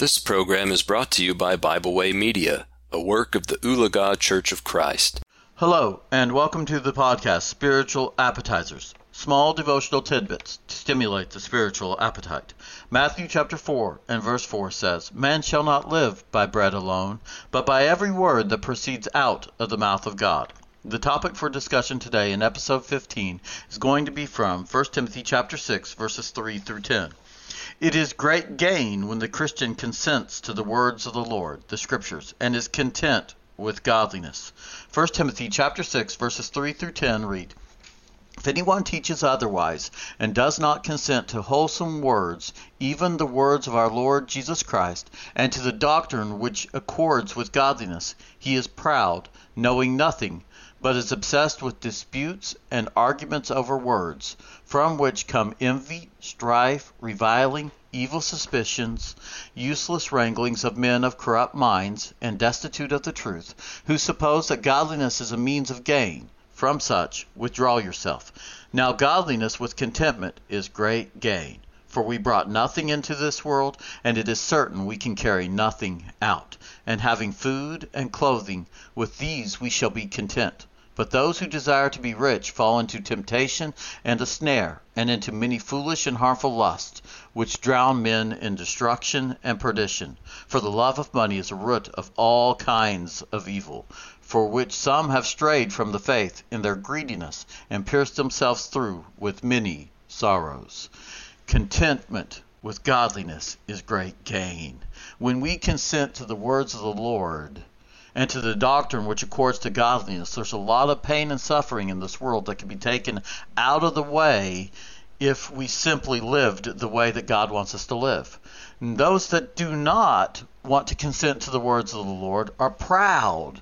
This program is brought to you by Bible Way Media, a work of the Ulaga Church of Christ. Hello, and welcome to the podcast Spiritual Appetizers, small devotional tidbits to stimulate the spiritual appetite. Matthew chapter 4 and verse 4 says, Man shall not live by bread alone, but by every word that proceeds out of the mouth of God. The topic for discussion today in episode 15 is going to be from 1 Timothy chapter 6 verses 3 through 10. It is great gain when the Christian consents to the words of the Lord, the Scriptures, and is content with godliness. 1 Timothy chapter 6 verses 3 through 10 read, if anyone teaches otherwise and does not consent to wholesome words, even the words of our Lord Jesus Christ, and to the doctrine which accords with godliness, he is proud, knowing nothing, but is obsessed with disputes and arguments over words, from which come envy, strife, reviling, evil suspicions, useless wranglings of men of corrupt minds, and destitute of the truth, who suppose that godliness is a means of gain. From such withdraw yourself. Now godliness with contentment is great gain. For we brought nothing into this world, and it is certain we can carry nothing out. And having food and clothing, with these we shall be content. But those who desire to be rich fall into temptation and a snare, and into many foolish and harmful lusts, which drown men in destruction and perdition. For the love of money is a root of all kinds of evil, for which some have strayed from the faith in their greediness, and pierced themselves through with many sorrows. Contentment with godliness is great gain. When we consent to the words of the Lord, and to the doctrine which accords to godliness. There's a lot of pain and suffering in this world that can be taken out of the way if we simply lived the way that God wants us to live. And those that do not want to consent to the words of the Lord are proud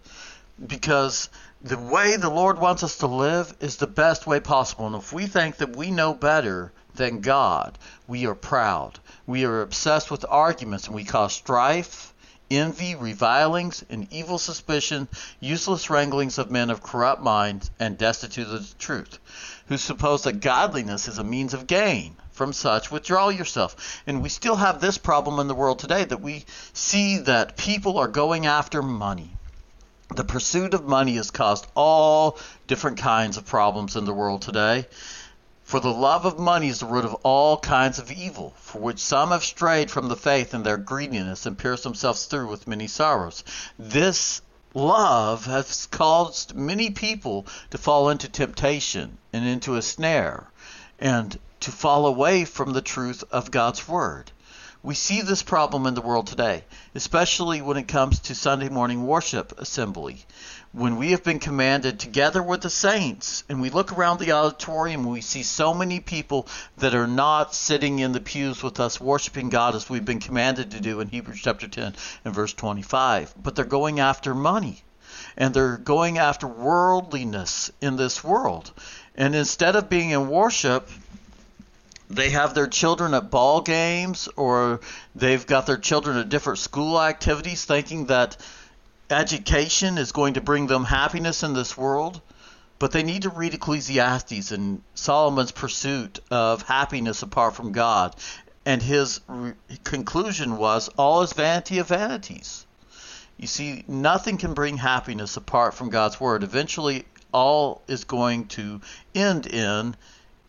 because the way the Lord wants us to live is the best way possible. And if we think that we know better than God, we are proud. We are obsessed with arguments and we cause strife envy, revilings, and evil suspicion, useless wranglings of men of corrupt minds and destitute of the truth, who suppose that godliness is a means of gain. From such, withdraw yourself. And we still have this problem in the world today that we see that people are going after money. The pursuit of money has caused all different kinds of problems in the world today. For the love of money is the root of all kinds of evil, for which some have strayed from the faith in their greediness and pierced themselves through with many sorrows. This love has caused many people to fall into temptation and into a snare and to fall away from the truth of God's Word. We see this problem in the world today, especially when it comes to Sunday morning worship assembly when we have been commanded together with the saints and we look around the auditorium we see so many people that are not sitting in the pews with us worshiping God as we've been commanded to do in Hebrews chapter 10 and verse 25 but they're going after money and they're going after worldliness in this world. And instead of being in worship they have their children at ball games or they've got their children at different school activities thinking that education is going to bring them happiness in this world, but they need to read Ecclesiastes and Solomon's pursuit of happiness apart from God. And his re- conclusion was all is vanity of vanities. You see, nothing can bring happiness apart from God's word. Eventually, all is going to end in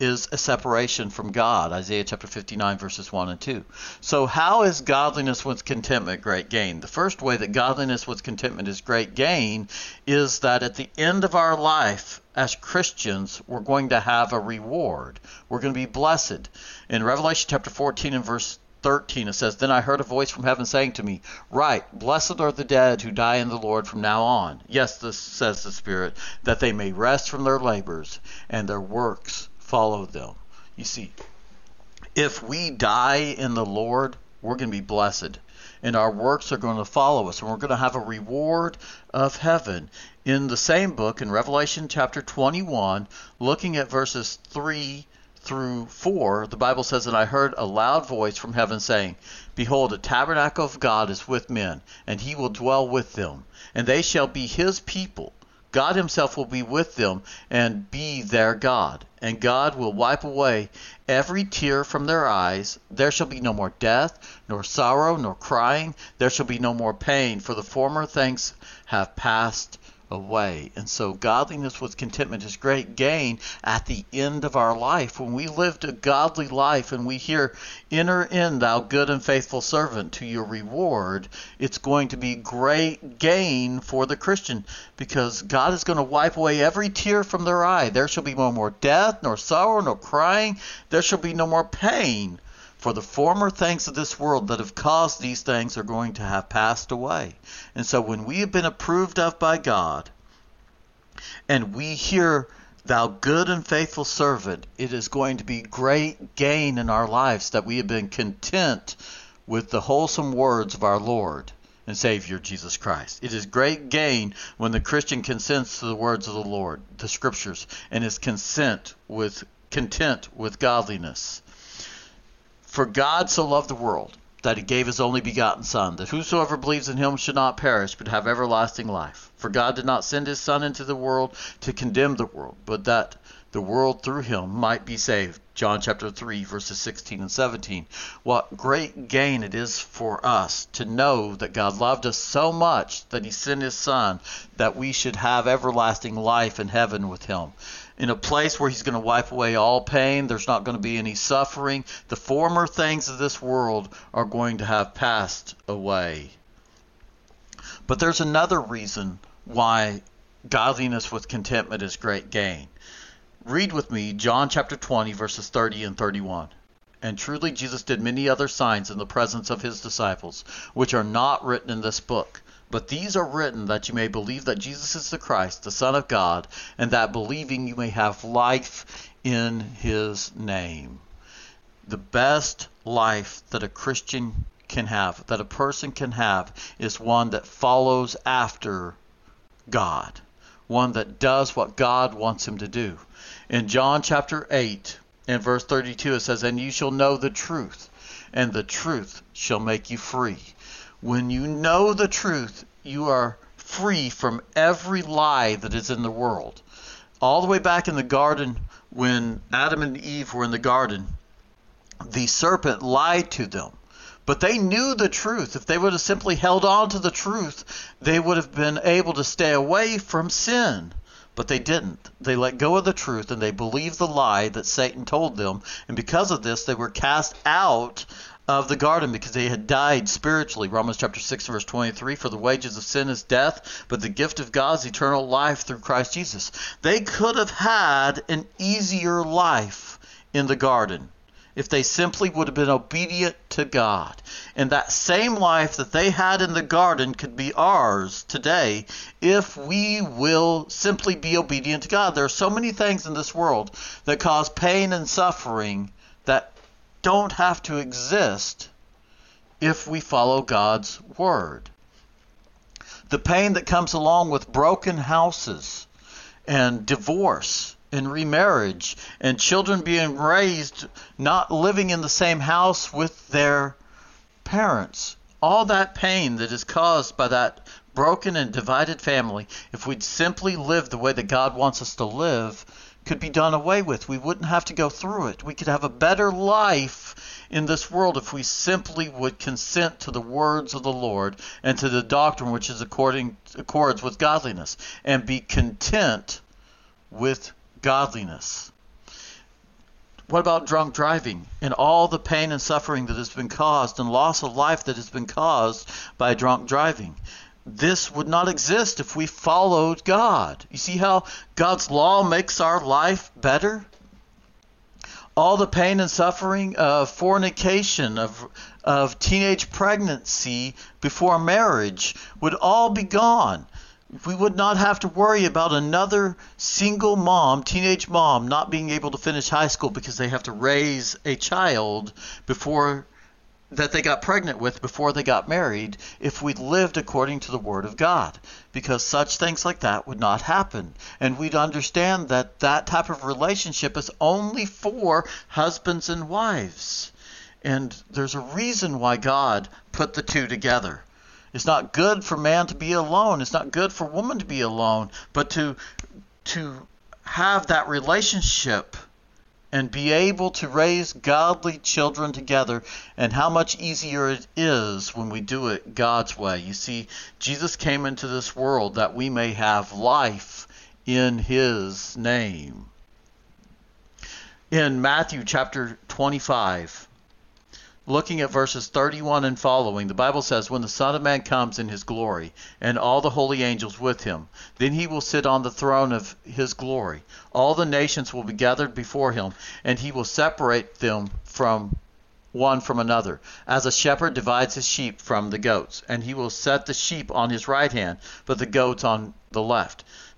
is a separation from God. Isaiah chapter 59, verses 1 and 2. So, how is godliness with contentment great gain? The first way that godliness with contentment is great gain is that at the end of our life, as Christians, we're going to have a reward. We're going to be blessed. In Revelation chapter 14 and verse 13 it says then i heard a voice from heaven saying to me right blessed are the dead who die in the lord from now on yes this says the spirit that they may rest from their labors and their works follow them. You see, if we die in the Lord, we're going to be blessed. And our works are going to follow us, and we're going to have a reward of heaven. In the same book, in Revelation chapter 21, looking at verses 3 through 4, the Bible says, And I heard a loud voice from heaven saying, Behold, the tabernacle of God is with men, and he will dwell with them, and they shall be his people God Himself will be with them and be their God. and God will wipe away every tear from their eyes. There shall be no more death, nor sorrow, nor crying. There shall be no more pain, for the former things have passed away. And so godliness with contentment is great gain at the end of our life. When we lived a godly life and we hear, Enter in, thou good and faithful servant, to your reward, it's going to be great gain for the Christian because God is going to wipe away every tear from their eye. There shall be no more death, nor sorrow, nor crying. There shall be no more pain for the former things of this world that have caused these things are going to have passed away. And so when we have been approved of by God, and we hear, Thou good and faithful servant, it is going to be great gain in our lives that we have been content with the wholesome words of our Lord and Savior Jesus Christ. It is great gain when the Christian consents to the words of the Lord, the scriptures, and is consent with content with godliness. For God so loved the world that he gave his only begotten Son, that whosoever believes in him should not perish, but have everlasting life. For God did not send his Son into the world to condemn the world, but that the world through him might be saved. John chapter 3, verses 16 and 17. What great gain it is for us to know that God loved us so much that he sent his Son that we should have everlasting life in heaven with him in a place where he's going to wipe away all pain. There's not going to be any suffering. The former things of this world are going to have passed away. But there's another reason why godliness with contentment is great gain. Read with me John chapter 20, verses 30 and 31. And truly Jesus did many other signs in the presence of his disciples, which are not written in this book. But these are written that you may believe that Jesus is the Christ, the Son of God, and that believing you may have life in his name. The best life that a Christian can have, that a person can have, is one that follows after God, one that does what God wants him to do. In John chapter 8 and verse 32, it says, And you shall know the truth, and the truth shall make you free. When you know the truth, you are free from every lie that is in the world. All the way back in the garden, when Adam and Eve were in the garden, the serpent lied to them. But they knew the truth. If they would have simply held on to the truth, they would have been able to stay away from sin. But they didn't. They let go of the truth and they believed the lie that Satan told them. And because of this, they were cast out of the garden because they had died spiritually. Romans chapter 6 verse 23 for the wages of sin is death, but the gift of God is eternal life through Christ Jesus. They could have had an easier life in the garden if they simply would have been obedient to God. And that same life that they had in the garden could be ours today if we will simply be obedient to God. There are so many things in this world that cause pain and suffering that don't have to exist if we follow God's word. The pain that comes along with broken houses and divorce and remarriage and children being raised not living in the same house with their parents. All that pain that is caused by that broken and divided family, if we'd simply live the way that God wants us to live, could be done away with. We wouldn't have to go through it. We could have a better life in this world if we simply would consent to the words of the Lord and to the doctrine which is according accords with godliness and be content with godliness. What about drunk driving and all the pain and suffering that has been caused and loss of life that has been caused by drunk driving? This would not exist if we followed God. You see how God's law makes our life better? All the pain and suffering of fornication, of, of teenage pregnancy before marriage would all be gone. We would not have to worry about another single mom, teenage mom, not being able to finish high school because they have to raise a child before that they got pregnant with before they got married if we lived according to the Word of God, because such things like that would not happen. And we'd understand that that type of relationship is only for husbands and wives. And there's a reason why God put the two together. It's not good for man to be alone. It's not good for woman to be alone, but to to have that relationship and be able to raise godly children together, and how much easier it is when we do it God's way. You see, Jesus came into this world that we may have life in His name. In Matthew chapter 25, looking at verses 31 and following, the Bible says, When the Son of Man comes in his glory, and all the holy angels with him, then he will sit on the throne of his glory. All the nations will be gathered before him, and he will separate them from one from another, as a shepherd divides his sheep from the goats. And he will set the sheep on his right hand, but the goats on the left.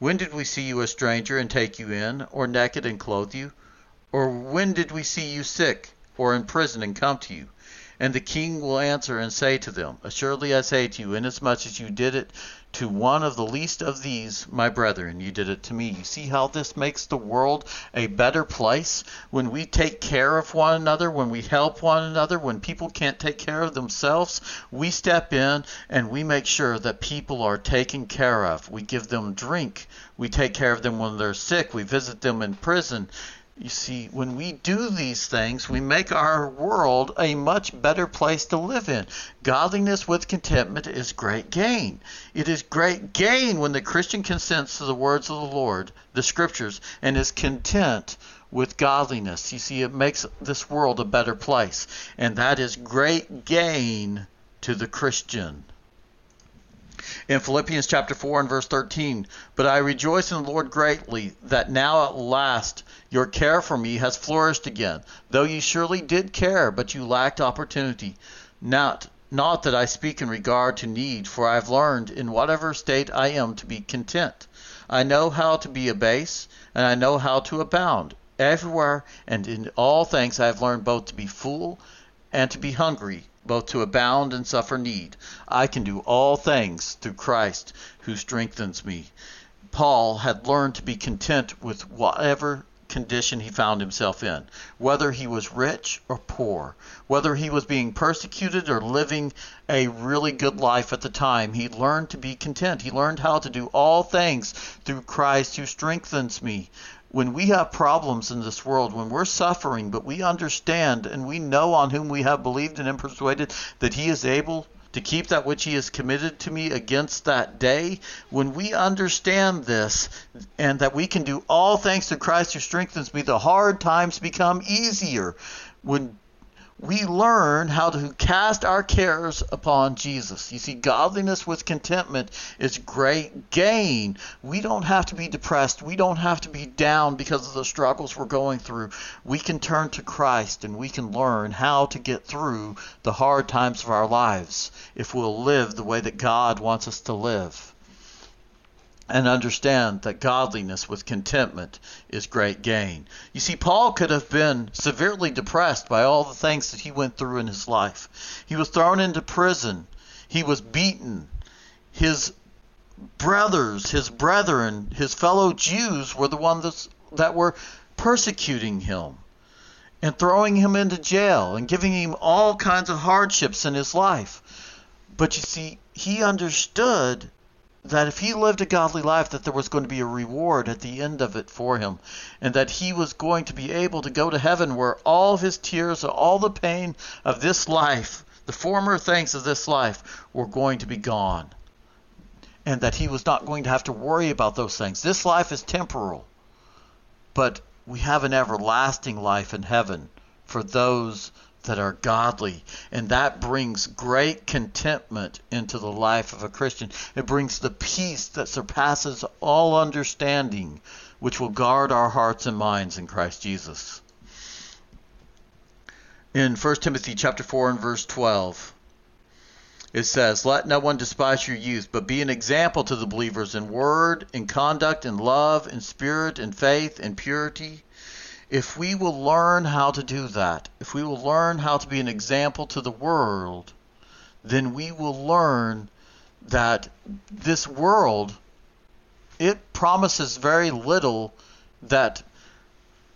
When did we see you a stranger and take you in, or naked and clothe you? Or when did we see you sick, or in prison and come to you? And the king will answer and say to them, Assuredly I say to you, inasmuch as you did it to one of the least of these, my brethren, you did it to me. You see how this makes the world a better place? When we take care of one another, when we help one another, when people can't take care of themselves, we step in and we make sure that people are taken care of. We give them drink. We take care of them when they're sick. We visit them in prison. You see, when we do these things, we make our world a much better place to live in. Godliness with contentment is great gain. It is great gain when the Christian consents to the words of the Lord, the Scriptures, and is content with godliness. You see, it makes this world a better place. And that is great gain to the Christian in Philippians chapter 4 and verse 13. But I rejoice in the Lord greatly that now at last your care for me has flourished again, though you surely did care, but you lacked opportunity. Not not that I speak in regard to need, for I have learned in whatever state I am to be content. I know how to be abased, and I know how to abound. Everywhere and in all things I have learned both to be full and to be hungry, both to abound and suffer need. I can do all things through Christ who strengthens me. Paul had learned to be content with whatever condition he found himself in, whether he was rich or poor, whether he was being persecuted or living a really good life at the time. He learned to be content. He learned how to do all things through Christ who strengthens me when we have problems in this world, when we're suffering, but we understand and we know on whom we have believed and am persuaded that He is able to keep that which He has committed to me against that day, when we understand this and that we can do all things to Christ who strengthens me, the hard times become easier. When we learn how to cast our cares upon Jesus. You see, godliness with contentment is great gain. We don't have to be depressed. We don't have to be down because of the struggles we're going through. We can turn to Christ and we can learn how to get through the hard times of our lives if we'll live the way that God wants us to live and understand that godliness with contentment is great gain. You see, Paul could have been severely depressed by all the things that he went through in his life. He was thrown into prison, he was beaten. His brothers, his brethren, his fellow Jews were the ones that were persecuting him and throwing him into jail and giving him all kinds of hardships in his life. But you see, he understood that if he lived a godly life that there was going to be a reward at the end of it for him and that he was going to be able to go to heaven where all his tears all the pain of this life the former things of this life were going to be gone. And that he was not going to have to worry about those things. This life is temporal but we have an everlasting life in heaven for those that are godly. And that brings great contentment into the life of a Christian. It brings the peace that surpasses all understanding, which will guard our hearts and minds in Christ Jesus. In 1 Timothy chapter 4 and verse 12, it says, Let no one despise your youth, but be an example to the believers in word, in conduct, in love, in spirit, in faith, in purity. If we will learn how to do that, if we will learn how to be an example to the world, then we will learn that this world it promises very little that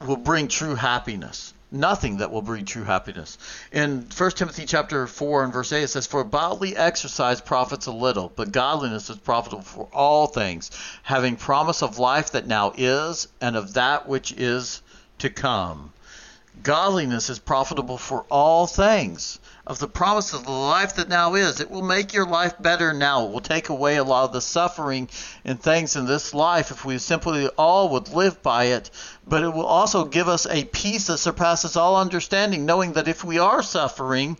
will bring true happiness nothing that will bring true happiness. In 1 Timothy chapter 4 and verse 8 it says, For bodily exercise profits a little, but godliness is profitable for all things, having promise of life that now is, and of that which is to come. Godliness is profitable for all things of the promise of the life that now is. It will make your life better now. It will take away a lot of the suffering and things in this life if we simply all would live by it. But it will also give us a peace that surpasses all understanding, knowing that if we are suffering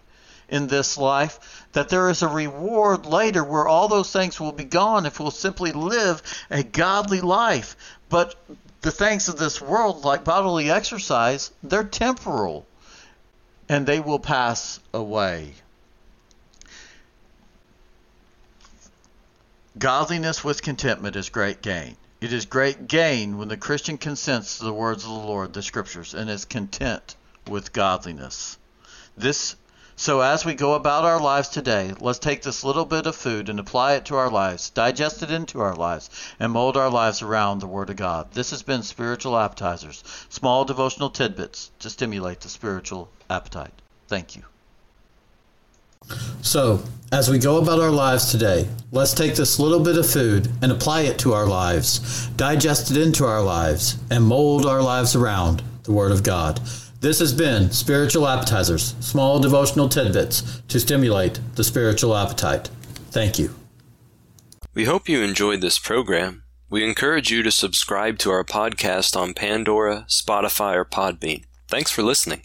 in this life, that there is a reward later where all those things will be gone if we'll simply live a godly life. But the things of this world, like bodily exercise, they're temporal and they will pass away. Godliness with contentment is great gain. It is great gain when the Christian consents to the words of the Lord, the Scriptures, and is content with godliness. This so, as we go about our lives today, let's take this little bit of food and apply it to our lives, digest it into our lives, and mold our lives around the Word of God. This has been Spiritual Appetizers, small devotional tidbits to stimulate the spiritual appetite. Thank you. So, as we go about our lives today, let's take this little bit of food and apply it to our lives, digest it into our lives, and mold our lives around the Word of God. This has been Spiritual Appetizers, small devotional tidbits to stimulate the spiritual appetite. Thank you. We hope you enjoyed this program. We encourage you to subscribe to our podcast on Pandora, Spotify, or Podbean. Thanks for listening.